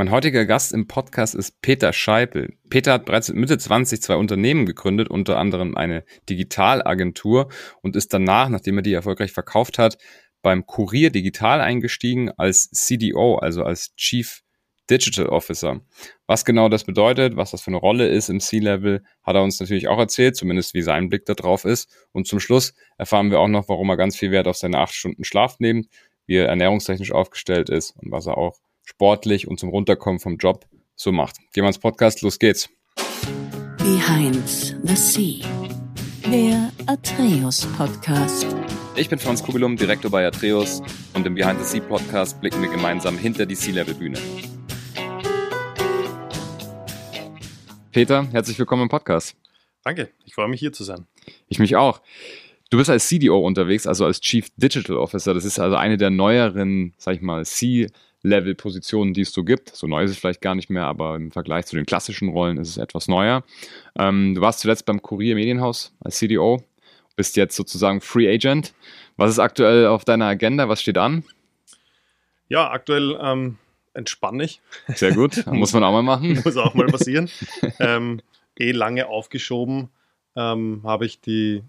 Mein heutiger Gast im Podcast ist Peter Scheipel. Peter hat bereits Mitte 20 zwei Unternehmen gegründet, unter anderem eine Digitalagentur und ist danach, nachdem er die erfolgreich verkauft hat, beim Kurier Digital eingestiegen als CDO, also als Chief Digital Officer. Was genau das bedeutet, was das für eine Rolle ist im C-Level, hat er uns natürlich auch erzählt, zumindest wie sein Blick da drauf ist. Und zum Schluss erfahren wir auch noch, warum er ganz viel Wert auf seine acht Stunden Schlaf nimmt, wie er ernährungstechnisch aufgestellt ist und was er auch sportlich und zum Runterkommen vom Job so macht. Gehen wir ins Podcast, los geht's. Behind the Sea, der Atreus Podcast. Ich bin Franz Kugelum, Direktor bei Atreus und im Behind the Sea Podcast blicken wir gemeinsam hinter die Sea-Level-Bühne. Peter, herzlich willkommen im Podcast. Danke, ich freue mich hier zu sein. Ich mich auch. Du bist als CDO unterwegs, also als Chief Digital Officer. Das ist also eine der neueren, sag ich mal, C-Level-Positionen, die es so gibt. So neu ist es vielleicht gar nicht mehr, aber im Vergleich zu den klassischen Rollen ist es etwas neuer. Ähm, du warst zuletzt beim Kurier Medienhaus als CDO, bist jetzt sozusagen Free Agent. Was ist aktuell auf deiner Agenda? Was steht an? Ja, aktuell ähm, entspanne ich. Sehr gut, muss man auch mal machen. Muss auch mal passieren. ähm, eh lange aufgeschoben ähm, habe ich die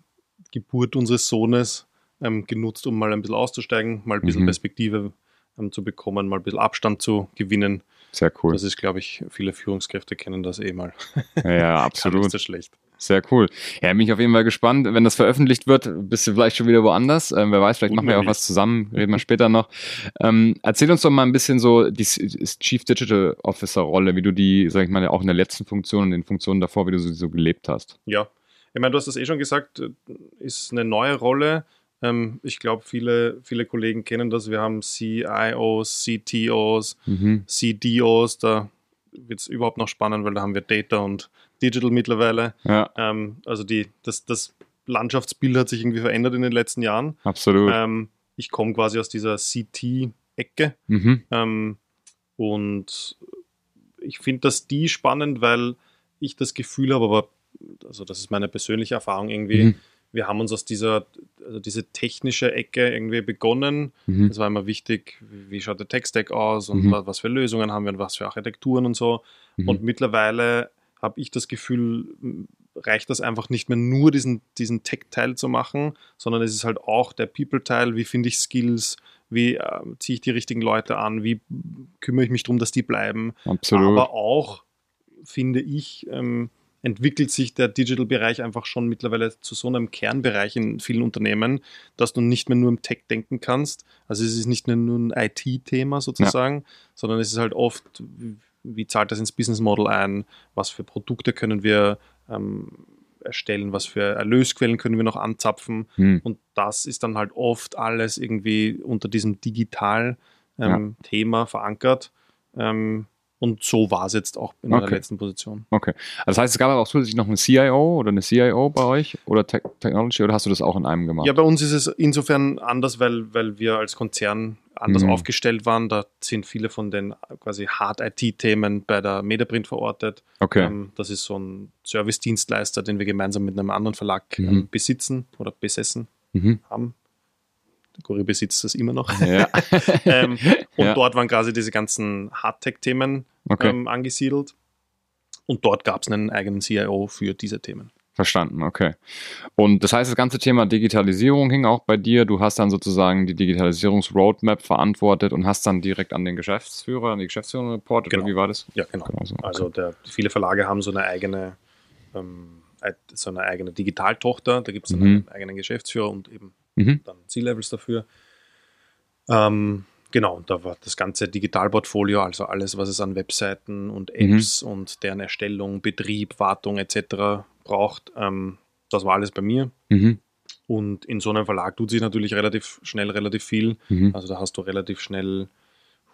Geburt unseres Sohnes ähm, genutzt, um mal ein bisschen auszusteigen, mal ein bisschen mhm. Perspektive ähm, zu bekommen, mal ein bisschen Abstand zu gewinnen. Sehr cool. Das ist, glaube ich, viele Führungskräfte kennen das eh mal. Ja, absolut. Gar so schlecht. Sehr cool. Ja, bin ich auf jeden Fall gespannt. Wenn das veröffentlicht wird, bist du vielleicht schon wieder woanders. Ähm, wer weiß, vielleicht machen wir auch was zusammen, reden wir später noch. Ähm, erzähl uns doch mal ein bisschen so die Chief Digital Officer Rolle, wie du die, sag ich mal, auch in der letzten Funktion und den Funktionen davor, wie du sie so gelebt hast. Ja, ich meine, du hast das eh schon gesagt, äh, ist eine neue Rolle. Ähm, ich glaube, viele, viele Kollegen kennen das. Wir haben CIOs, CTOs, mhm. CDOs. Da wird es überhaupt noch spannend, weil da haben wir Data und Digital mittlerweile. Ja. Ähm, also die, das, das Landschaftsbild hat sich irgendwie verändert in den letzten Jahren. Absolut. Ähm, ich komme quasi aus dieser CT-Ecke. Mhm. Und ich finde das die spannend, weil ich das Gefühl habe, aber also das ist meine persönliche Erfahrung irgendwie. Mhm. Wir haben uns aus dieser, also diese technische Ecke irgendwie begonnen. Mhm. Es war immer wichtig, wie schaut der Tech-Stack aus und mhm. was für Lösungen haben wir und was für Architekturen und so. Mhm. Und mittlerweile habe ich das Gefühl, reicht das einfach nicht mehr nur diesen, diesen Tech-Teil zu machen, sondern es ist halt auch der People-Teil, wie finde ich Skills, wie äh, ziehe ich die richtigen Leute an, wie kümmere ich mich darum, dass die bleiben. Absolut. Aber auch, finde ich, ähm, entwickelt sich der Digital-Bereich einfach schon mittlerweile zu so einem Kernbereich in vielen Unternehmen, dass du nicht mehr nur im Tech denken kannst. Also es ist nicht mehr nur ein IT-Thema sozusagen, ja. sondern es ist halt oft, wie zahlt das ins Business Model ein, was für Produkte können wir ähm, erstellen, was für Erlösquellen können wir noch anzapfen. Hm. Und das ist dann halt oft alles irgendwie unter diesem Digital-Thema ähm, ja. verankert. Ähm, und so war es jetzt auch in okay. der letzten Position. Okay. Also das heißt, es gab auch zusätzlich noch eine CIO oder eine CIO bei euch oder Te Technology oder hast du das auch in einem gemacht? Ja, bei uns ist es insofern anders, weil, weil wir als Konzern anders mhm. aufgestellt waren. Da sind viele von den quasi Hard-IT-Themen bei der Metaprint verortet. Okay. Ähm, das ist so ein Service-Dienstleister, den wir gemeinsam mit einem anderen Verlag mhm. ähm, besitzen oder besessen mhm. haben. Gori besitzt das immer noch. Ja. ähm, und ja. dort waren quasi diese ganzen Hardtech-Themen okay. ähm, angesiedelt. Und dort gab es einen eigenen CIO für diese Themen. Verstanden, okay. Und das heißt, das ganze Thema Digitalisierung hing auch bei dir. Du hast dann sozusagen die Digitalisierungs-Roadmap verantwortet und hast dann direkt an den Geschäftsführer, an die Geschäftsführung reportet. Genau. Oder wie war das? Ja, genau. genau so. Also der, viele Verlage haben so eine eigene, ähm, so eine eigene Digitaltochter. Da gibt es mhm. einen eigenen Geschäftsführer und eben mhm. dann C-Levels dafür. Ähm, genau, und da war das ganze Digitalportfolio, also alles, was es an Webseiten und mhm. Apps mhm. und deren Erstellung, Betrieb, Wartung etc. braucht, ähm, das war alles bei mir. Mhm. Und in so einem Verlag tut sich natürlich relativ schnell relativ viel. Mhm. Also da hast du relativ schnell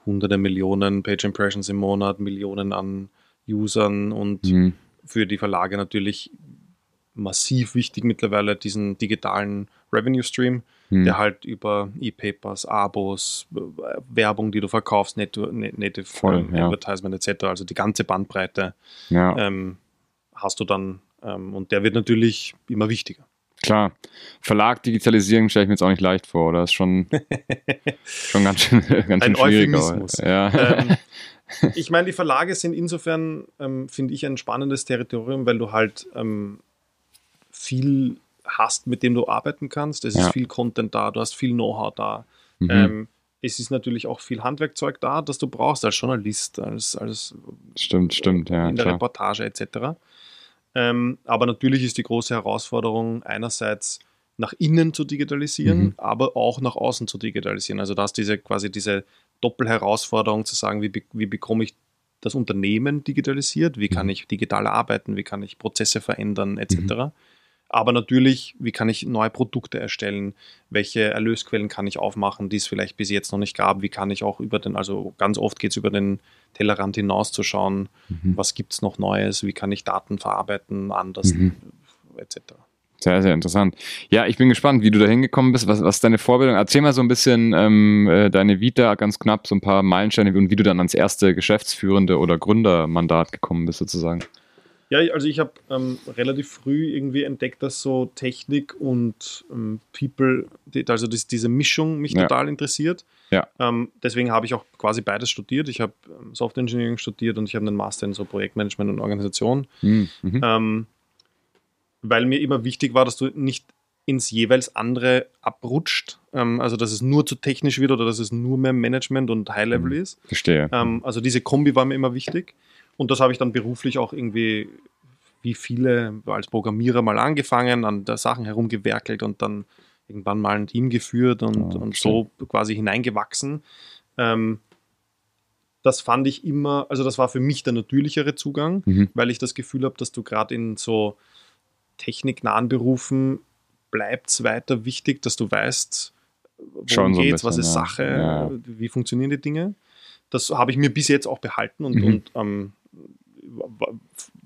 hunderte Millionen Page Impressions im Monat, Millionen an Usern und mhm. für die Verlage natürlich massiv wichtig mittlerweile, diesen digitalen Revenue Stream, hm. der halt über E-Papers, Abos, Werbung, die du verkaufst, Native, Native Voll, ähm, ja. Advertisement etc., also die ganze Bandbreite ja. ähm, hast du dann ähm, und der wird natürlich immer wichtiger. Klar. Verlag digitalisieren stelle ich mir jetzt auch nicht leicht vor, oder? Das ist schon, schon ganz schön, ganz schön Ein schwierig. Euphemismus. Ja. Ähm, ich meine, die Verlage sind insofern, ähm, finde ich, ein spannendes Territorium, weil du halt ähm, viel hast, mit dem du arbeiten kannst. Es ja. ist viel Content da, du hast viel Know-how da. Mhm. Ähm, es ist natürlich auch viel Handwerkzeug da, das du brauchst als Journalist, als, als stimmt, stimmt, ja, in der klar. Reportage etc. Ähm, aber natürlich ist die große Herausforderung einerseits nach innen zu digitalisieren, mhm. aber auch nach außen zu digitalisieren. Also das diese quasi diese Doppelherausforderung zu sagen, wie, wie bekomme ich das Unternehmen digitalisiert, wie kann mhm. ich digital arbeiten, wie kann ich Prozesse verändern etc. Mhm. Aber natürlich, wie kann ich neue Produkte erstellen? Welche Erlösquellen kann ich aufmachen, die es vielleicht bis jetzt noch nicht gab? Wie kann ich auch über den, also ganz oft geht es über den Tellerrand hinaus zu schauen, mhm. was gibt es noch Neues? Wie kann ich Daten verarbeiten, anders mhm. etc. Sehr, sehr interessant. Ja, ich bin gespannt, wie du da hingekommen bist. Was, was ist deine Vorbildung? Erzähl mal so ein bisschen ähm, äh, deine Vita, ganz knapp, so ein paar Meilensteine und wie du dann ans erste Geschäftsführende oder Gründermandat gekommen bist, sozusagen. Ja, also ich habe ähm, relativ früh irgendwie entdeckt, dass so Technik und ähm, People, also das, diese Mischung mich ja. total interessiert. Ja. Ähm, deswegen habe ich auch quasi beides studiert. Ich habe ähm, Software Engineering studiert und ich habe einen Master in so Projektmanagement und Organisation. Mhm. mhm. weil mir immer wichtig war, dass du nicht ins jeweils andere abrutscht. Ähm, also dass es nur zu technisch wird oder dass es nur mehr Management und High-Level mhm. ist. Verstehe. Ähm, also diese Kombi war mir immer wichtig. Und das habe ich dann beruflich auch irgendwie, wie viele, als Programmierer mal angefangen, an der Sachen herumgewerkelt und dann irgendwann mal ein Team geführt und, ja, und so quasi hineingewachsen. Ähm, das fand ich immer, also das war für mich der natürlichere Zugang, mhm. weil ich das Gefühl habe, dass du gerade in so techniknahen Berufen bleibt es weiter wichtig, dass du weißt, worum so geht's, was ist. Sache, ja. wie funktionieren die Dinge. Das habe ich mir bis jetzt auch behalten und, mhm. und ähm,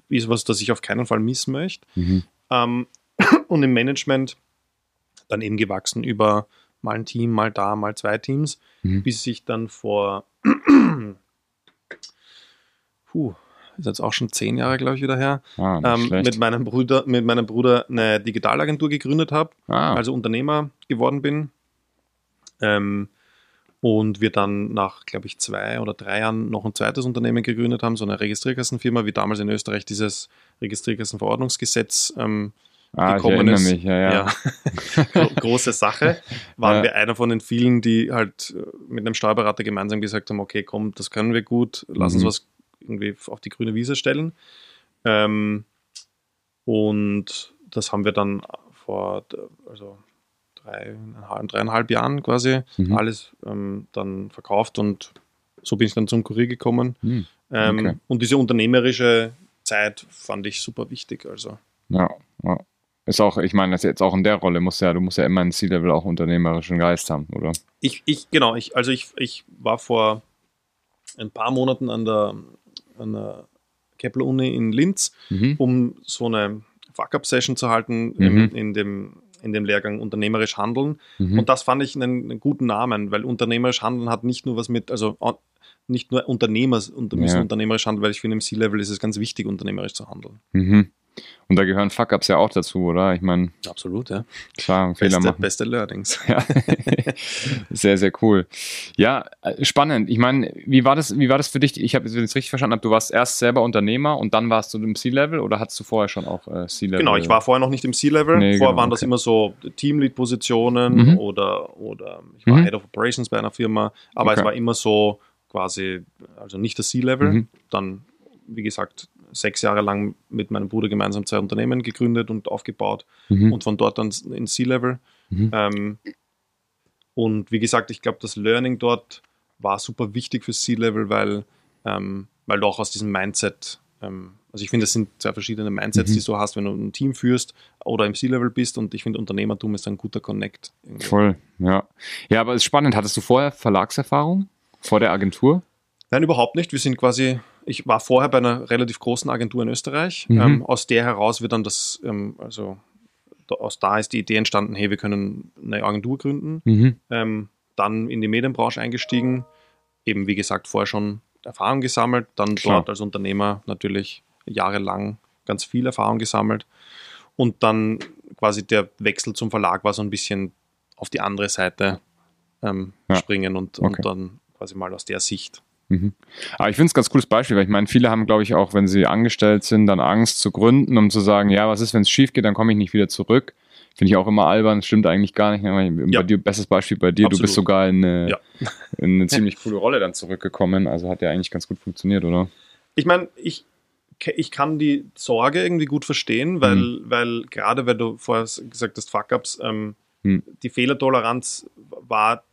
ist was, das ich auf keinen Fall missen möchte. Mhm. Ähm, und im Management dann eben gewachsen über mal ein Team, mal da, mal zwei Teams, mhm. bis ich dann vor, puh, ist jetzt auch schon zehn Jahre, glaube ich, wieder her, ah, ähm, mit, meinem Bruder, mit meinem Bruder eine Digitalagentur gegründet habe, ah. also Unternehmer geworden bin. Ähm, und wir dann nach, glaube ich, zwei oder drei Jahren noch ein zweites Unternehmen gegründet haben, so eine Registrierkassenfirma, wie damals in Österreich dieses Registrierkassenverordnungsgesetz ähm, ah, gekommen ist. Mich, ja, ja. ja. Große Sache. Waren ja. wir einer von den vielen, die halt äh, mit einem Steuerberater gemeinsam gesagt haben, okay, komm, das können wir gut, lass uns mhm. was irgendwie auf die grüne Wiese stellen. Ähm, und das haben wir dann vor, also drei, dreieinhalb Jahren quasi mhm. alles ähm, dann verkauft und so bin ich dann zum Kurier gekommen. Mhm. Ähm, okay. Und diese unternehmerische Zeit fand ich super wichtig. Also. Ja, ja. Ist auch, ich meine, das jetzt auch in der Rolle musst ja, du musst ja immer ein C-Level auch unternehmerischen Geist haben, oder? Ich, ich genau, ich, also ich, ich war vor ein paar Monaten an der, an der Kepler-Uni in Linz, mhm. um so eine Fuck-Up-Session zu halten mhm. in, in dem in dem Lehrgang Unternehmerisch Handeln. Mhm. Und das fand ich einen, einen, guten Namen, weil Unternehmerisch Handeln hat nicht nur was mit, also nicht nur Unternehmer müssen ja. unternehmerisch handeln, weil ich finde, im C-Level ist es ganz wichtig, unternehmerisch zu handeln. Mhm. Und da gehören Fuck-Ups ja auch dazu, oder? Ich meine. Absolut, ja. Klar, Fehler beste, machen. Beste Learnings. Ja. sehr, sehr cool. Ja, äh, spannend. Ich meine, wie war das, wie war das für dich? Ich habe es richtig verstanden, du warst erst selber Unternehmer und dann warst du im C-Level oder hattest du vorher schon auch äh, C-Level? Genau, ich war vorher noch nicht im C-Level. Nee, vorher genau, waren das immer so Teamlead-Positionen mhm. oder, oder ich war mhm. Head of Operations bei einer Firma, aber okay. es war immer so quasi, also nicht das C-Level, mhm. dann wie gesagt, sechs Jahre lang mit meinem Bruder gemeinsam zwei Unternehmen gegründet und aufgebaut mhm. und von dort dann in C-Level. Mhm. Ähm, und wie gesagt, ich glaube, das Learning dort war super wichtig für C-Level, weil, ähm, weil du auch aus diesem Mindset, ähm, also ich finde, das sind zwei verschiedene Mindsets, mhm. die du hast, wenn du ein Team führst oder im C-Level bist und ich finde, Unternehmertum ist ein guter Connect. Irgendwie. Voll, ja. Ja, aber es ist spannend. Hattest du vorher Verlagserfahrung vor der Agentur? Nein, überhaupt nicht. Wir sind quasi ich war vorher bei einer relativ großen Agentur in Österreich. Mhm. Ähm, aus der heraus wird dann das, ähm, also da, aus da ist die Idee entstanden, hey, wir können eine Agentur gründen. Mhm. Ähm, dann in die Medienbranche eingestiegen, eben wie gesagt vorher schon Erfahrung gesammelt, dann Klar. dort als Unternehmer natürlich jahrelang ganz viel Erfahrung gesammelt und dann quasi der Wechsel zum Verlag war so ein bisschen auf die andere Seite ähm, ja. springen und, okay. und dann quasi mal aus der Sicht Mhm. Aber ich finde es ein ganz cooles Beispiel, weil ich meine, viele haben, glaube ich, auch, wenn sie angestellt sind, dann Angst zu gründen, um zu sagen, ja, was ist, wenn es schief geht, dann komme ich nicht wieder zurück. Finde ich auch immer albern, stimmt eigentlich gar nicht. Ja. Bei dir, bestes Beispiel bei dir, Absolut. du bist sogar in eine, ja. in eine ziemlich coole Rolle dann zurückgekommen. Also hat ja eigentlich ganz gut funktioniert, oder? Ich meine, ich, ich kann die Sorge irgendwie gut verstehen, weil, mhm. weil gerade weil du vorher gesagt hast, Fuck-Ups, ähm, mhm. die Fehlertoleranz war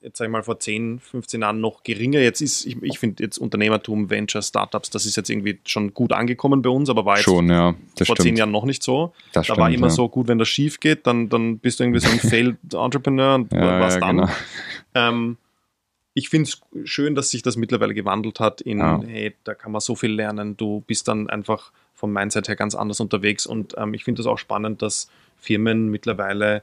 jetzt sag ich mal vor 10, 15 Jahren noch geringer. Jetzt ist, ich, ich finde jetzt Unternehmertum, Venture, Startups, das ist jetzt irgendwie schon gut angekommen bei uns, aber war jetzt schon, ja, vor stimmt. 10 Jahren noch nicht so. Das da stimmt, war immer ja. so gut, wenn das schief geht, dann, dann bist du irgendwie so ein Failed Entrepreneur und ja, was dann. Genau. Ähm, ich finde es schön, dass sich das mittlerweile gewandelt hat in, ja. hey, da kann man so viel lernen. Du bist dann einfach vom Mindset her ganz anders unterwegs und ähm, ich finde es auch spannend, dass Firmen mittlerweile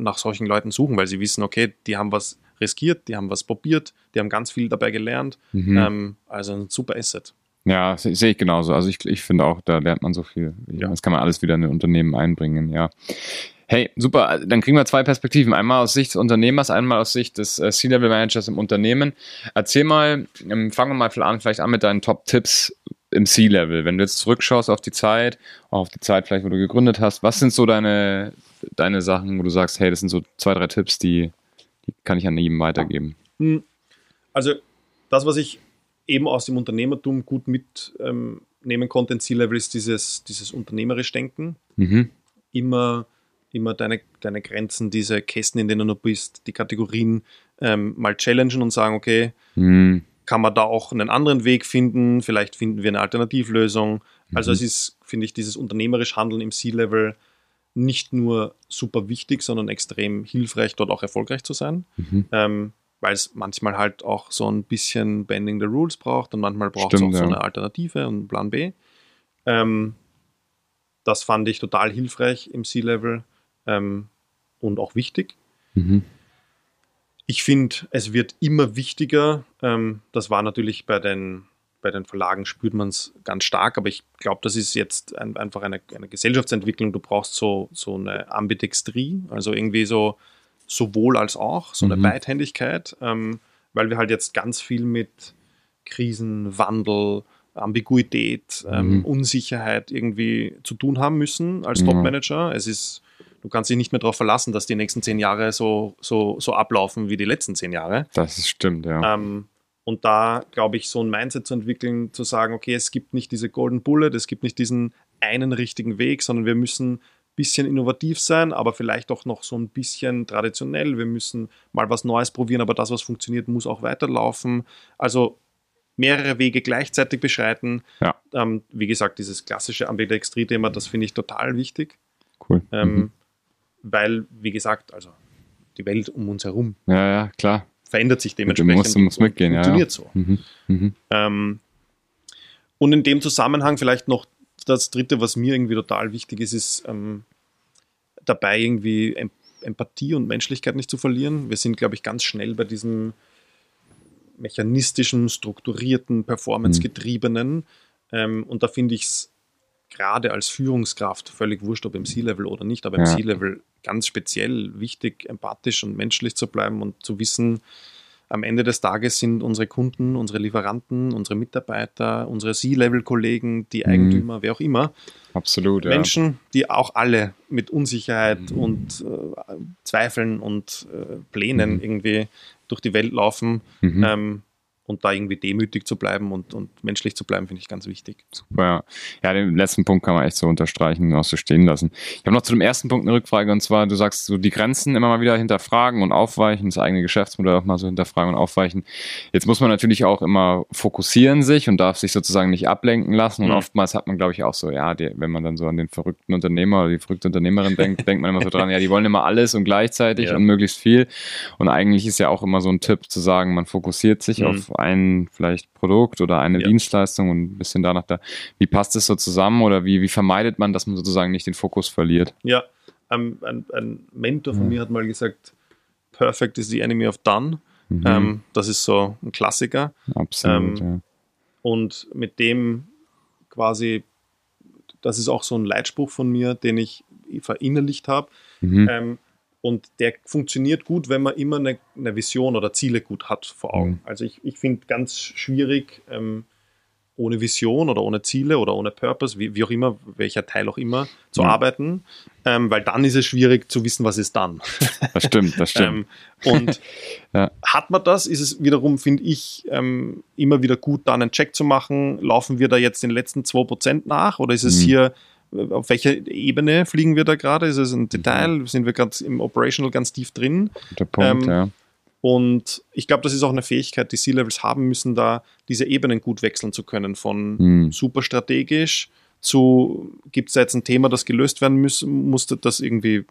nach solchen Leuten suchen, weil sie wissen, okay, die haben was riskiert, die haben was probiert, die haben ganz viel dabei gelernt. Mhm. Ähm, also ein super Asset. Ja, sehe ich genauso. Also ich, ich finde auch, da lernt man so viel. Ja. Das kann man alles wieder in ein Unternehmen einbringen, ja. Hey, super. Dann kriegen wir zwei Perspektiven. Einmal aus Sicht des Unternehmers, einmal aus Sicht des äh, C-Level-Managers im Unternehmen. Erzähl mal, ähm, fangen wir mal an, vielleicht an mit deinen Top-Tipps im C-Level. Wenn du jetzt zurückschaust auf die Zeit, auch auf die Zeit vielleicht, wo du gegründet hast, was sind so deine deine Sachen, wo du sagst, hey, das sind so zwei, drei Tipps, die, die kann ich an jedem weitergeben? Hm. Also das, was ich eben aus dem Unternehmertum gut mitnehmen ähm, konnte in C-Level, ist dieses, dieses unternehmerisch Denken. Mhm. Immer, immer deine, deine Grenzen, diese Kästen, in denen du noch bist, die Kategorien ähm, mal challengen und sagen, okay, mhm. Kann man da auch einen anderen Weg finden, vielleicht finden wir eine Alternativlösung. Also mhm. es ist, finde ich, dieses unternehmerisch Handeln im C-Level nicht nur super wichtig, sondern extrem hilfreich, dort auch erfolgreich zu sein. Mhm. Ähm, weil es manchmal halt auch so ein bisschen Bending the Rules braucht und manchmal braucht es auch ja. so eine Alternative und Plan B. Ähm, das fand ich total hilfreich im C-Level ähm, und auch wichtig. Mhm. Ich finde, es wird immer wichtiger. Ähm, das war natürlich bei den bei den Verlagen spürt man es ganz stark, aber ich glaube, das ist jetzt ein, einfach eine, eine, Gesellschaftsentwicklung. Du brauchst so, so eine Ambidextrie, also irgendwie so sowohl als auch, so eine mhm. Beidhändigkeit, ähm, weil wir halt jetzt ganz viel mit Krisen, Wandel, Ambiguität, ähm, mhm. Unsicherheit irgendwie zu tun haben müssen als mhm. Top-Manager. Es ist, du kannst dich nicht mehr darauf verlassen, dass die nächsten zehn Jahre so, so, so ablaufen wie die letzten zehn Jahre. Das stimmt, ja. Ähm, und da, glaube ich, so ein Mindset zu entwickeln, zu sagen, okay, es gibt nicht diese Golden Bullet, es gibt nicht diesen einen richtigen Weg, sondern wir müssen ein bisschen innovativ sein, aber vielleicht auch noch so ein bisschen traditionell. Wir müssen mal was Neues probieren, aber das, was funktioniert, muss auch weiterlaufen. Also mehrere Wege gleichzeitig beschreiten. Ja. Ähm, wie gesagt, dieses klassische Ambidextrie-Thema, das finde ich total wichtig. Cool. Ähm, mhm. Weil, wie gesagt, also die Welt um uns herum. Ja, ja, klar verändert sich dementsprechend. Du musst, du musst mitgehen, funktioniert ja. so. Mhm. Mhm. Ähm, und in dem Zusammenhang vielleicht noch das Dritte, was mir irgendwie total wichtig ist, ist ähm, dabei irgendwie Empathie und Menschlichkeit nicht zu verlieren. Wir sind, glaube ich, ganz schnell bei diesem mechanistischen, strukturierten, performancegetriebenen. Mhm. Ähm, und da finde ich es gerade als Führungskraft völlig wurscht, ob im C-Level oder nicht, aber im ja. C-Level ganz speziell wichtig, empathisch und menschlich zu bleiben und zu wissen, am Ende des Tages sind unsere Kunden, unsere Lieferanten, unsere Mitarbeiter, unsere C-Level-Kollegen, die mhm. Eigentümer, mhm. wer auch immer. Absolut. Menschen, ja. die auch alle mit Unsicherheit mhm. und äh, Zweifeln und äh, Plänen mhm. irgendwie durch die Welt laufen. Mhm. Ähm, und da irgendwie demütig zu bleiben und, und menschlich zu bleiben, finde ich ganz wichtig. Super, ja. Ja, den letzten Punkt kann man echt so unterstreichen und auch so stehen lassen. Ich habe noch zu dem ersten Punkt eine Rückfrage und zwar, du sagst so die Grenzen immer mal wieder hinterfragen und aufweichen, das eigene Geschäftsmodell auch mal so hinterfragen und aufweichen. Jetzt muss man natürlich auch immer fokussieren sich und darf sich sozusagen nicht ablenken lassen und mhm. oftmals hat man, glaube ich, auch so, ja, die, wenn man dann so an den verrückten Unternehmer oder die verrückte Unternehmerin denkt, denkt man immer so dran, ja, die wollen immer alles und gleichzeitig ja. und möglichst viel und eigentlich ist ja auch immer so ein Tipp zu sagen, man fokussiert sich mhm. auf ein vielleicht Produkt oder eine ja. Dienstleistung und ein bisschen danach da. Wie passt es so zusammen oder wie, wie vermeidet man, dass man sozusagen nicht den Fokus verliert? Ja, um, ein, ein, Mentor von ja. mir hat mal gesagt, Perfect is the enemy of done. Mhm. Ähm, das ist so ein Klassiker. Absolut, ähm, ja. Und mit dem quasi, das ist auch so ein Leitspruch von mir, den ich verinnerlicht habe. Mhm. Ähm, Und der funktioniert gut, wenn man immer eine, eine Vision oder Ziele gut hat vor Augen. Mhm. Also ich, ich finde ganz schwierig, ähm, ohne Vision oder ohne Ziele oder ohne Purpose, wie, wie auch immer, welcher Teil auch immer, zu Mhm. arbeiten, ähm, weil dann ist es schwierig zu wissen, was ist dann. Das stimmt, das stimmt. Ähm, und Ja. hat man das, ist es wiederum, finde ich, ähm, immer wieder gut, da einen Check zu machen. Laufen wir da jetzt den letzten 2% nach oder ist es Mhm. hier, auf welcher Ebene fliegen wir da gerade? Ist es ein Detail? Sind wir gerade im Operational ganz tief drin? Guter Punkt, ähm, ja. Und ich glaube, das ist auch eine Fähigkeit, die C-Levels haben müssen, da diese Ebenen gut wechseln zu können. Von Hm. super strategisch zu, gibt es jetzt ein Thema, das gelöst werden müssen, musste, das irgendwie,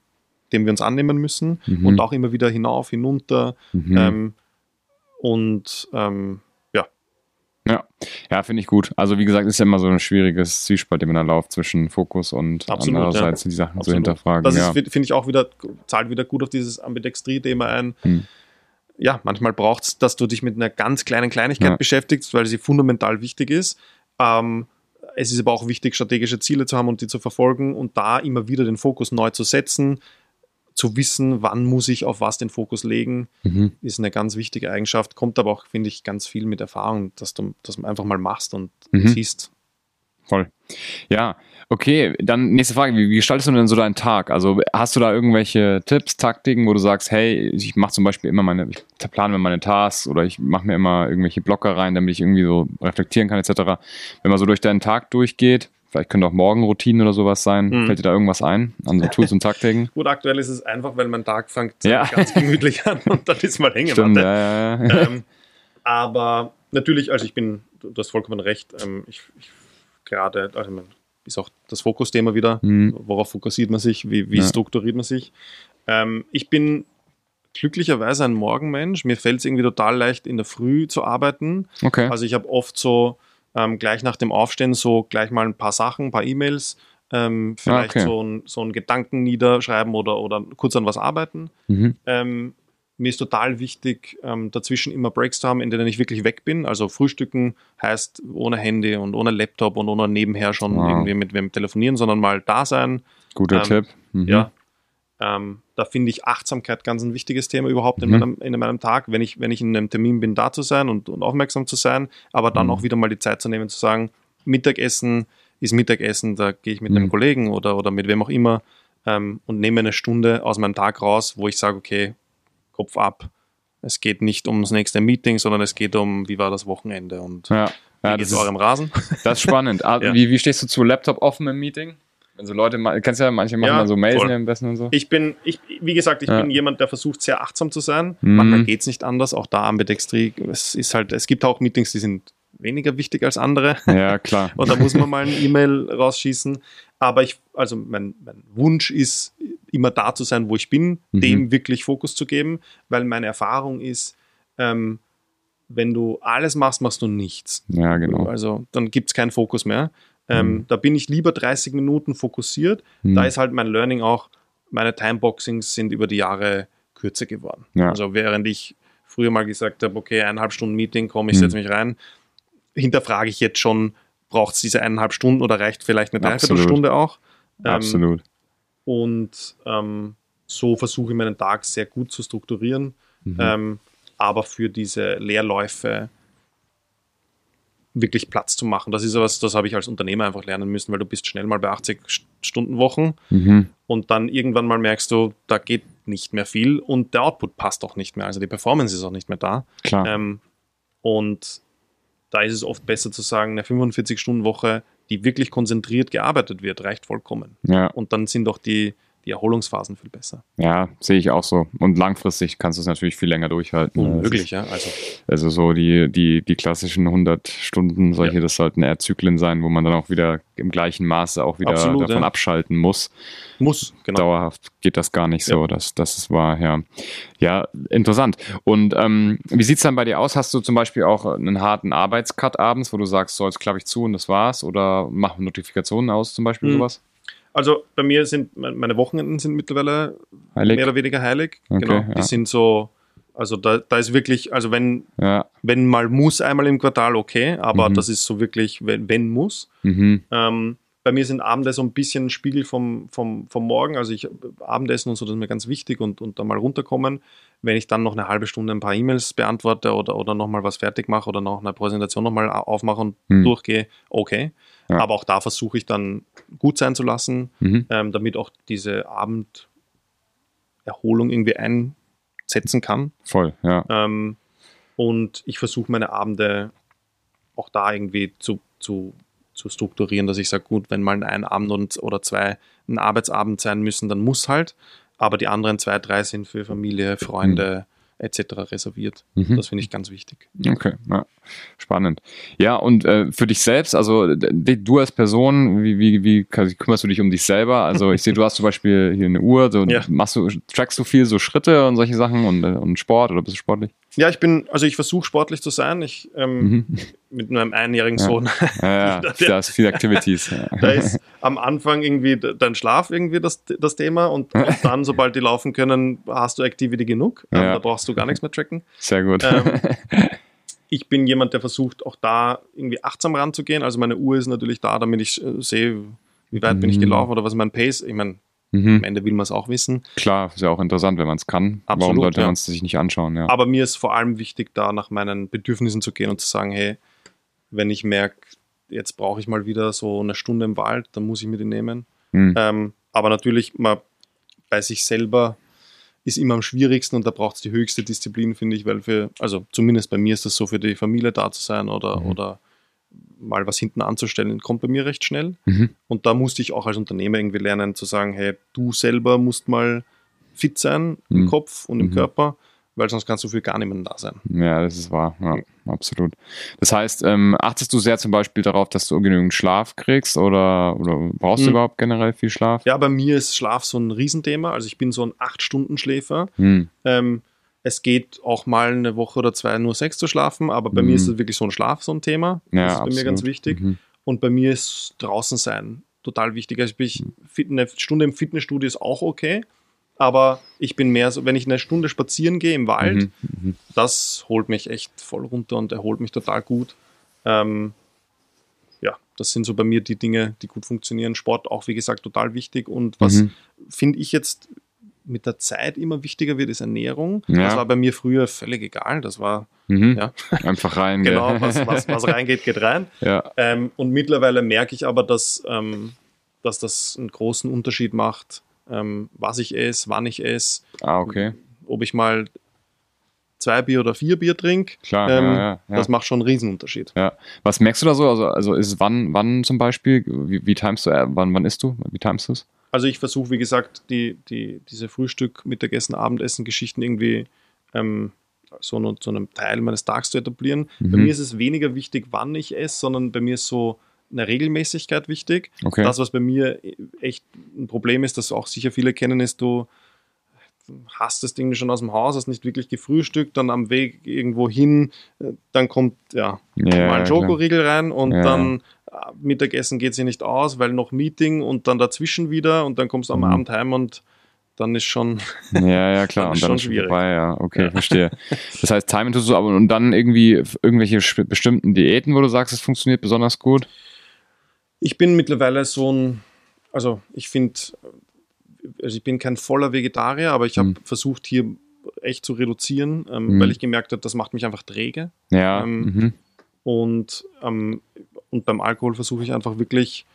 dem wir uns annehmen müssen. Mhm. Und auch immer wieder hinauf, hinunter. Mhm. Ähm, und ähm, ja, Ja, ja finde ich gut. Also wie gesagt, ist ja immer so ein schwieriges Zwiespalt, den man da läuft zwischen Fokus und Absolut, andererseits die Sachen zu absolut. hinterfragen. das ja. finde ich, auch wieder, zahlt wieder gut auf dieses Ambidextrie-Thema ein. Hm. Ja, manchmal braucht es, dass du dich mit einer ganz kleinen Kleinigkeit Ja. beschäftigst, weil sie fundamental wichtig ist. Ähm, es ist aber auch wichtig, strategische Ziele zu haben und die zu verfolgen und da immer wieder den Fokus neu zu setzen, zu wissen, wann muss ich auf was den Fokus legen, Mhm. ist eine ganz wichtige Eigenschaft. Kommt aber auch, finde ich, ganz viel mit Erfahrung, dass du das einfach mal machst und Mhm. siehst. Voll. Ja, okay. Dann nächste Frage. Wie, wie gestaltest du denn so deinen Tag? Also hast du da irgendwelche Tipps, Taktiken, wo du sagst, hey, ich mache zum Beispiel immer meine, ich plane mir meine Tasks oder ich mache mir immer irgendwelche Blocker rein, damit ich irgendwie so reflektieren kann, etc. Wenn man so durch deinen Tag durchgeht, vielleicht können auch Morgenroutinen oder sowas sein. Mhm. Fällt dir da irgendwas ein an so Tools und Taktiken? Gut, aktuell ist es einfach, weil mein Tag fängt Ja. ganz gemütlich an und dann ist mal hängen. Stimmt, ja, ja, ähm, aber natürlich, also ich bin, du hast vollkommen recht, ähm, ich, ich gerade, also man, ist auch das Fokusthema wieder, Mhm. worauf fokussiert man sich, wie, wie strukturiert man sich. Ähm, ich bin glücklicherweise ein Morgenmensch, mir fällt es irgendwie total leicht, in der Früh zu arbeiten. Okay. Also ich habe oft so ähm, gleich nach dem Aufstehen so gleich mal ein paar Sachen, ein paar E-Mails, ähm, vielleicht okay. so, ein, so einen Gedanken niederschreiben oder, oder kurz an was arbeiten. Mhm. Ähm, mir ist total wichtig, ähm, dazwischen immer Breaks zu haben, in denen ich wirklich weg bin. Also Frühstücken heißt ohne Handy und ohne Laptop und ohne nebenher schon Wow. irgendwie mit wem telefonieren, sondern mal da sein. Guter ähm, Tipp. Mhm. Ja. Da finde ich Achtsamkeit ganz ein wichtiges Thema überhaupt in, Mhm. meinem, in meinem Tag, wenn ich, wenn ich in einem Termin bin, da zu sein und, und aufmerksam zu sein, aber dann Mhm. auch wieder mal die Zeit zu nehmen, zu sagen, Mittagessen ist Mittagessen, da gehe ich mit Mhm. einem Kollegen oder, oder mit wem auch immer ähm, und nehme eine Stunde aus meinem Tag raus, wo ich sage, okay, Kopf ab. Es geht nicht ums nächste Meeting, sondern es geht um, wie war das Wochenende und Ja, wie ja das, ist, eurem Rasen? das ist spannend. Ah, Ja. wie, wie stehst du zu Laptop offen im Meeting? Wenn so Leute, ma- kennst ja, manche machen Ja, dann so Mails voll. nebenbei und so. Ich bin, ich, wie gesagt, ich Ja. bin jemand, der versucht, sehr achtsam zu sein. Mhm. Manchmal geht es nicht anders, auch da Ambidextrie. Es ist halt, es gibt auch Meetings, die sind weniger wichtig als andere. Ja, klar. Und da muss man mal ein E-Mail rausschießen. Aber ich, also mein, mein Wunsch ist, immer da zu sein, wo ich bin, Mhm. dem wirklich Fokus zu geben, weil meine Erfahrung ist, ähm, wenn du alles machst, machst du nichts. Ja, genau. Also dann gibt es keinen Fokus mehr. Ähm, Mhm. Da bin ich lieber 30 Minuten fokussiert. Mhm. Da ist halt mein Learning auch, meine Timeboxings sind über die Jahre kürzer geworden. Ja. Also während ich früher mal gesagt habe, okay, eineinhalb Stunden Meeting, komm, ich Mhm. setze mich rein, hinterfrage ich jetzt schon, braucht es diese eineinhalb Stunden oder reicht vielleicht eine. Dreiviertelstunde auch? Ähm, Absolut. Und ähm, so versuche ich meinen Tag sehr gut zu strukturieren, Mhm. ähm, aber für diese Leerläufe wirklich Platz zu machen. Das ist was, das habe ich als Unternehmer einfach lernen müssen, weil du bist schnell mal bei 80 Stunden Wochen Mhm. und dann irgendwann mal merkst du, da geht nicht mehr viel und der Output passt auch nicht mehr, also die Performance ist auch nicht mehr da. Klar. Ähm, und da ist es oft besser zu sagen, eine 45-Stunden-Woche, die wirklich konzentriert gearbeitet wird, reicht vollkommen. ja, Und dann sind auch die, die Erholungsphasen viel besser. ja, sehe ich auch so. Und langfristig kannst du es natürlich viel länger durchhalten. Unmöglich, ist- ja. Also, Also so die, die, die klassischen 100 Stunden, solche, Ja. das sollten eher Zyklen sein, wo man dann auch wieder im gleichen Maße auch wieder Absolut, davon ja. abschalten muss. muss, genau. Dauerhaft geht das gar nicht so. Das, das war ja, ja interessant. Und ähm, wie sieht's dann bei dir aus? Hast du zum Beispiel auch einen harten Arbeitscut abends, wo du sagst, so jetzt klappe ich zu und das war's? Oder mach Notifikationen aus, zum Beispiel Mhm. sowas? Also bei mir sind me- meine Wochenenden sind mittlerweile Heilig? mehr oder weniger heilig. Okay, genau. ja. Die sind so, also da, da ist wirklich, also wenn, Ja. wenn mal muss einmal im Quartal, okay, aber Mhm. das ist so wirklich, wenn, wenn muss. Mhm. Ähm, bei mir sind Abende so ein bisschen ein Spiegel vom, vom, vom Morgen. Also ich Abendessen und so, das ist mir ganz wichtig und, und da mal runterkommen. Wenn ich dann noch eine halbe Stunde ein paar E-Mails beantworte oder, oder nochmal was fertig mache oder noch eine Präsentation nochmal aufmache und Hm. durchgehe, okay. Ja. Aber auch da versuche ich dann gut sein zu lassen, Mhm. ähm, damit auch diese Abenderholung irgendwie einsetzen kann. Voll, ja. Ähm, und ich versuche meine Abende auch da irgendwie zu, zu, zu strukturieren, dass ich sage, gut, wenn mal ein Abend und, oder zwei ein Arbeitsabend sein müssen, dann muss halt. Aber die anderen zwei, drei sind für Familie, Freunde etc. reserviert. Mhm. Das finde ich ganz wichtig. Okay, ja. spannend. Ja, und äh, für dich selbst, also du als Person, wie, wie, wie kümmerst du dich um dich selber? Also ich sehe, du hast zum Beispiel hier eine Uhr, so Ja. machst du, trackst du viel so Schritte und solche Sachen und, äh, und Sport oder bist du sportlich? Ja, ich bin, also ich versuche sportlich zu sein. Ich ähm, Mhm. mit meinem einjährigen Ja. Sohn. Ja, ja, Der- da ist viel Activities. Da ist am Anfang irgendwie de- dein Schlaf irgendwie das, das Thema und, und dann, sobald die laufen können, hast du Activity genug. Ähm, Ja. Da brauchst du gar nichts mehr tracken. Sehr gut. Ähm, ich bin jemand, der versucht, auch da irgendwie achtsam ranzugehen. Also meine Uhr ist natürlich da, damit ich äh, sehe, wie weit bin ich Mhm. gelaufen oder was ist mein Pace. Ich meine, mhm. am Ende will man es auch wissen. Klar, ist ja auch interessant, wenn man es kann. Warum Absolut, sollte ja. man es sich nicht anschauen? Ja. Aber mir ist vor allem wichtig, da nach meinen Bedürfnissen zu gehen und zu sagen, hey, wenn ich merke, jetzt brauche ich mal wieder so eine Stunde im Wald, dann muss ich mir die nehmen. Mhm. Ähm, aber natürlich, man, bei sich selber ist immer am schwierigsten und da braucht es die höchste Disziplin, finde ich, weil für, also zumindest bei mir ist das so, für die Familie da zu sein oder, Mhm. oder mal was hinten anzustellen, kommt bei mir recht schnell. Mhm. Und da musste ich auch als Unternehmer irgendwie lernen zu sagen, hey, du selber musst mal fit sein im Mhm. Kopf und im Mhm. Körper, weil sonst kannst du für gar niemanden da sein. Ja, das ist wahr. Ja, absolut. Das heißt, ähm, achtest du sehr zum Beispiel darauf, dass du genügend Schlaf kriegst oder, oder brauchst du Mhm. überhaupt generell viel Schlaf? Ja, bei mir ist Schlaf so ein Riesenthema. Also ich bin so ein 8-Stunden-Schläfer. Hm. Ähm, es geht auch mal eine Woche oder zwei nur sechs zu schlafen, aber bei Mhm. mir ist es wirklich so ein Schlaf, so ein Thema. Ja, das ist bei mir ganz wichtig. Mhm. Und bei mir ist draußen sein total wichtig. Also ich, fit- eine Stunde im Fitnessstudio ist auch okay, aber ich bin mehr so, wenn ich eine Stunde spazieren gehe im Wald, Mhm. Mhm. das holt mich echt voll runter und erholt mich total gut. Ähm, ja, das sind so bei mir die Dinge, die gut funktionieren. Sport auch, wie gesagt, total wichtig. Und was Mhm. finde ich jetzt mit der Zeit immer wichtiger wird, ist Ernährung. Ja. Das war bei mir früher völlig egal. Das war, Mhm. ja, Einfach rein. genau, was, was, was reingeht, geht rein. ja. Ähm, und mittlerweile merke ich aber, dass, ähm, dass das einen großen Unterschied macht, ähm, was ich esse, wann ich esse, Ah, okay. ob ich mal zwei Bier oder vier Bier trinke. Klar. Ähm, ja, ja, ja. Das macht schon einen Riesenunterschied. ja. Was merkst du da so? Also, also ist es wann, wann zum Beispiel? Wie, wie timest du, äh, wann, wann isst du? Wie timest du es? Also ich versuche, wie gesagt, die, die, diese Frühstück, Mittagessen, Abendessen, Geschichten irgendwie ähm, so zu einem Teil meines Tages zu etablieren. Bei Mhm. mir ist es weniger wichtig, wann ich esse, sondern bei mir ist so eine Regelmäßigkeit wichtig. Okay. Das, was bei mir echt ein Problem ist, das auch sicher viele kennen, ist, du hast das Ding schon aus dem Haus, hast nicht wirklich gefrühstückt, dann am Weg irgendwo hin, äh, dann kommt ja ja, mal ein Schokoriegel rein und Ja. dann äh, Mittagessen geht sich nicht aus, weil noch Meeting und dann dazwischen wieder und dann kommst du am Mhm. Abend heim und dann ist schon. Ja, ja, klar. Dann und dann schon ist schon schwierig. vorbei, ja. Okay, Ja. verstehe. Das heißt, Timing tust du aber und dann irgendwie irgendwelche bestimmten Diäten, wo du sagst, es funktioniert besonders gut? ich bin mittlerweile so ein, also ich finde, also ich bin kein voller Vegetarier, aber ich habe Mhm. versucht hier echt zu reduzieren, ähm, Mhm. weil ich gemerkt habe, das macht mich einfach träge. Ja. Ähm, mhm. Und, ähm, und beim Alkohol versuche ich einfach wirklich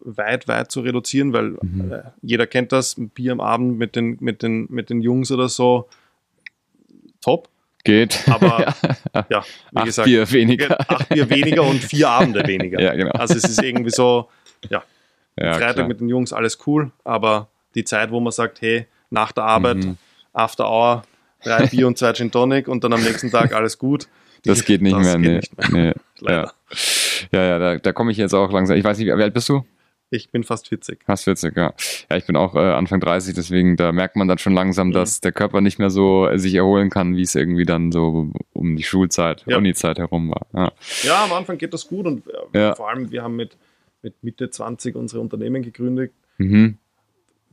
weit, weit zu reduzieren, weil Mhm. äh, jeder kennt das, ein Bier am Abend mit den, mit den, mit den Jungs oder so, top. Geht. Aber ja, wie Acht gesagt, Bier weniger. acht Bier weniger und vier Abende weniger. Ja, genau. Also es ist irgendwie so, ja, Ja, Freitag klar. mit den Jungs alles cool, aber die Zeit, wo man sagt, hey, nach der Arbeit, Mhm. After Hour, drei Bier und zwei Gin Tonic und dann am nächsten Tag alles gut. Das geht nicht das mehr. geht nee. nicht mehr. Nee. Ja. Leider. ja, ja, da, da komme ich jetzt auch langsam. Ich weiß nicht, wie alt bist du? Ich bin fast 40. Fast 40, ja. Ja, ich bin auch äh, Anfang 30, deswegen da merkt man dann schon langsam, Mhm. dass der Körper nicht mehr so äh, sich erholen kann, wie es irgendwie dann so um die Schulzeit, Ja. Uni-Zeit herum war. Ja. Ja, am Anfang geht das gut und äh, Ja. vor allem, wir haben mit, mit Mitte 20 unsere Unternehmen gegründet. Mhm.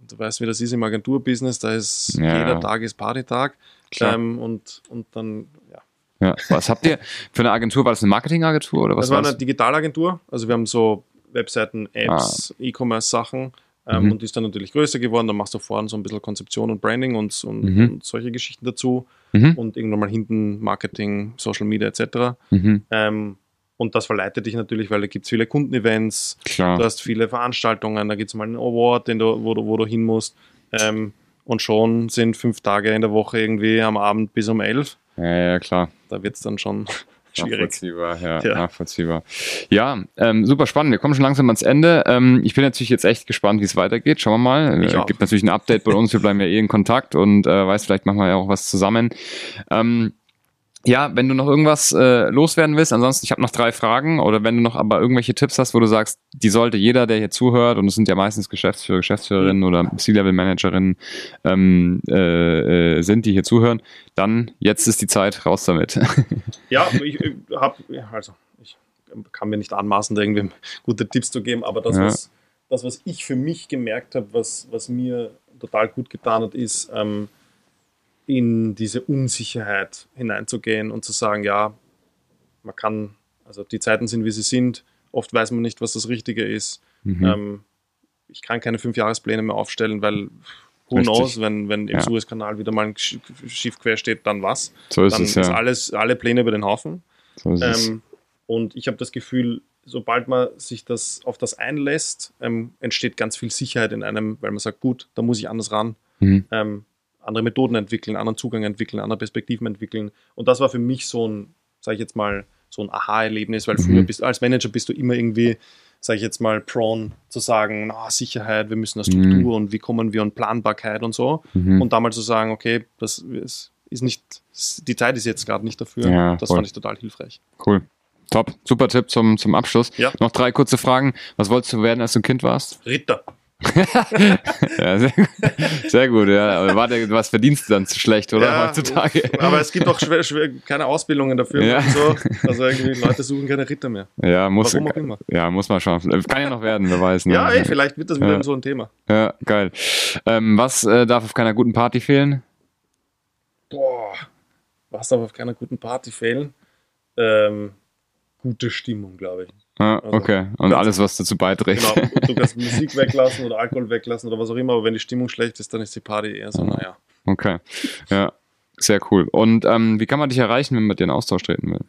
Du weißt, wie das ist im Agenturbusiness, da ist Ja. jeder Tag ist Partytag. Klar. Ähm, und, und dann, ja. Ja. Was habt ihr für eine Agentur? War das eine Marketingagentur oder was Das war eine Digitalagentur. Also wir haben so Webseiten, Apps, E-Commerce-Sachen ähm, Mhm. und die ist dann natürlich größer geworden. Dann machst du vorne so ein bisschen Konzeption und Branding und, und, Mhm. und solche Geschichten dazu Mhm. und irgendwann mal hinten Marketing, Social Media etc. Mhm. Ähm, und das verleitet dich natürlich, weil da gibt es viele Kundenevents, Klar. du hast viele Veranstaltungen, da gibt es mal einen Award, den du, wo, du, wo du hin musst. Ähm, und schon sind fünf Tage in der Woche irgendwie am Abend bis um elf. Ja, ja, klar. Da wird es dann schon schwierig. Nachvollziehbar, ja, Ja. nachvollziehbar. Ja, ähm, super spannend. Wir kommen schon langsam ans Ende. Ähm, ich bin natürlich jetzt echt gespannt, wie es weitergeht. Schauen wir mal. Ich Äh, gibt natürlich ein Update bei uns. Wir bleiben ja eh in Kontakt und äh, weiß, vielleicht machen wir ja auch was zusammen. Ähm, ja, wenn du noch irgendwas äh, loswerden willst, ansonsten, ich habe noch drei Fragen oder wenn du noch aber irgendwelche Tipps hast, wo du sagst, die sollte jeder, der hier zuhört, und es sind ja meistens Geschäftsführer, Geschäftsführerinnen oder C-Level-Managerinnen ähm, äh, äh, sind, die hier zuhören, dann jetzt ist die Zeit, raus damit. Ja, ich, ich habe, also ich kann mir nicht anmaßen, da irgendwie gute Tipps zu geben, aber das, Ja. was, das was ich für mich gemerkt habe, was, was mir total gut getan hat, ist, ähm, in diese Unsicherheit hineinzugehen und zu sagen, ja, man kann, also die Zeiten sind, wie sie sind, oft weiß man nicht, was das Richtige ist. Mhm. Ähm, ich kann keine Fünfjahrespläne mehr aufstellen, weil who Richtig. knows, wenn, wenn im Ja. Suezkanal wieder mal ein Sch- Schiff quer steht, dann was? so ist Dann es, ist ja. alles, alle Pläne über den Haufen. So ist es. Ähm, und ich habe das Gefühl, sobald man sich das auf das einlässt, ähm, entsteht ganz viel Sicherheit in einem, weil man sagt, gut, da muss ich anders ran, Mhm. ähm, andere Methoden entwickeln, anderen Zugang entwickeln, andere Perspektiven entwickeln. Und das war für mich so ein, sage ich jetzt mal, so ein Aha-Erlebnis, weil Mhm. früher bist als Manager bist du immer irgendwie, sage ich jetzt mal, prone zu sagen, na, Sicherheit, wir müssen eine Struktur und wie kommen wir und Planbarkeit und so. Mhm. Und damals zu sagen, okay, das ist, ist nicht, die Zeit ist jetzt gerade nicht dafür. Ja, das voll. fand ich total hilfreich. Cool. Top. Super Tipp zum, zum Abschluss. Ja. Noch drei kurze Fragen. Was wolltest du werden, als du ein Kind warst? Ritter. Ja, sehr, sehr gut, ja. Aber war der, was verdienst du dann zu schlecht, oder? Ja, Heutzutage. Aber es gibt auch schwer, schwer, keine Ausbildungen dafür. Ja. So. Also irgendwie Leute suchen keine Ritter mehr. Ja, muss, Warum auch immer. ja, muss man schauen. Kann ja noch werden, wer weiß. Ne? Ja, ey, vielleicht wird das wieder so ein Thema. Ja, geil. Ähm, was äh, darf auf keiner guten Party fehlen? Boah, was darf auf keiner guten Party fehlen? Ähm, gute Stimmung, glaube ich. Ja, Also, okay. Und alles, was dazu beiträgt. Genau, du kannst Musik weglassen oder Alkohol weglassen oder was auch immer, aber wenn die Stimmung schlecht ist, dann ist die Party eher so, naja. Okay. Ja, sehr cool. Und ähm, wie kann man dich erreichen, wenn man dir in Austausch treten will?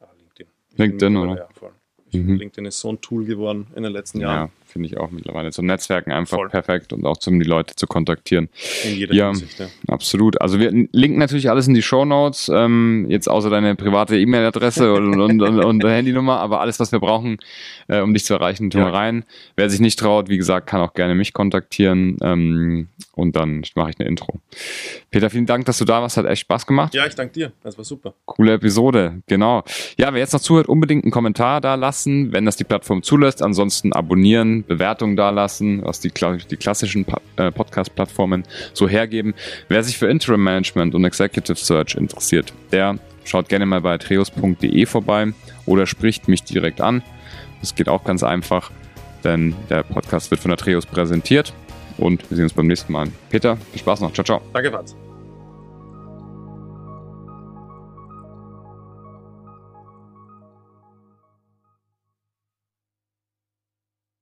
Ah, LinkedIn. Ich LinkedIn, oder? Ja, voll. Mhm. LinkedIn ist so ein Tool geworden in den letzten Jahren. Ja, finde ich auch mittlerweile. Zum Netzwerken einfach Voll. perfekt und auch zum die Leute zu kontaktieren. In jeder Ja. Hinsicht. Ja. Absolut. Also wir linken natürlich alles in die Show Notes, ähm, jetzt außer deine private E-Mail-Adresse und, und, und, und Handynummer, aber alles, was wir brauchen, äh, um dich zu erreichen, tun wir Ja. rein. Wer sich nicht traut, wie gesagt, kann auch gerne mich kontaktieren ähm, und dann mache ich eine Intro. Peter, vielen Dank, dass du da warst. Hat echt Spaß gemacht. ja, ich danke dir. Das war super. Coole Episode, genau. Ja, wer jetzt noch zuhört, unbedingt einen Kommentar da lassen, wenn das die Plattform zulässt. Ansonsten abonnieren, Bewertungen da lassen, was die, die klassischen äh, Podcast-Plattformen so hergeben. Wer sich für Interim Management und Executive Search interessiert, der schaut gerne mal bei treos.de vorbei oder spricht mich direkt an. Das geht auch ganz einfach, denn der Podcast wird von der Treos präsentiert. Und wir sehen uns beim nächsten Mal. Peter, viel Spaß noch. Ciao, ciao. Danke, Franz.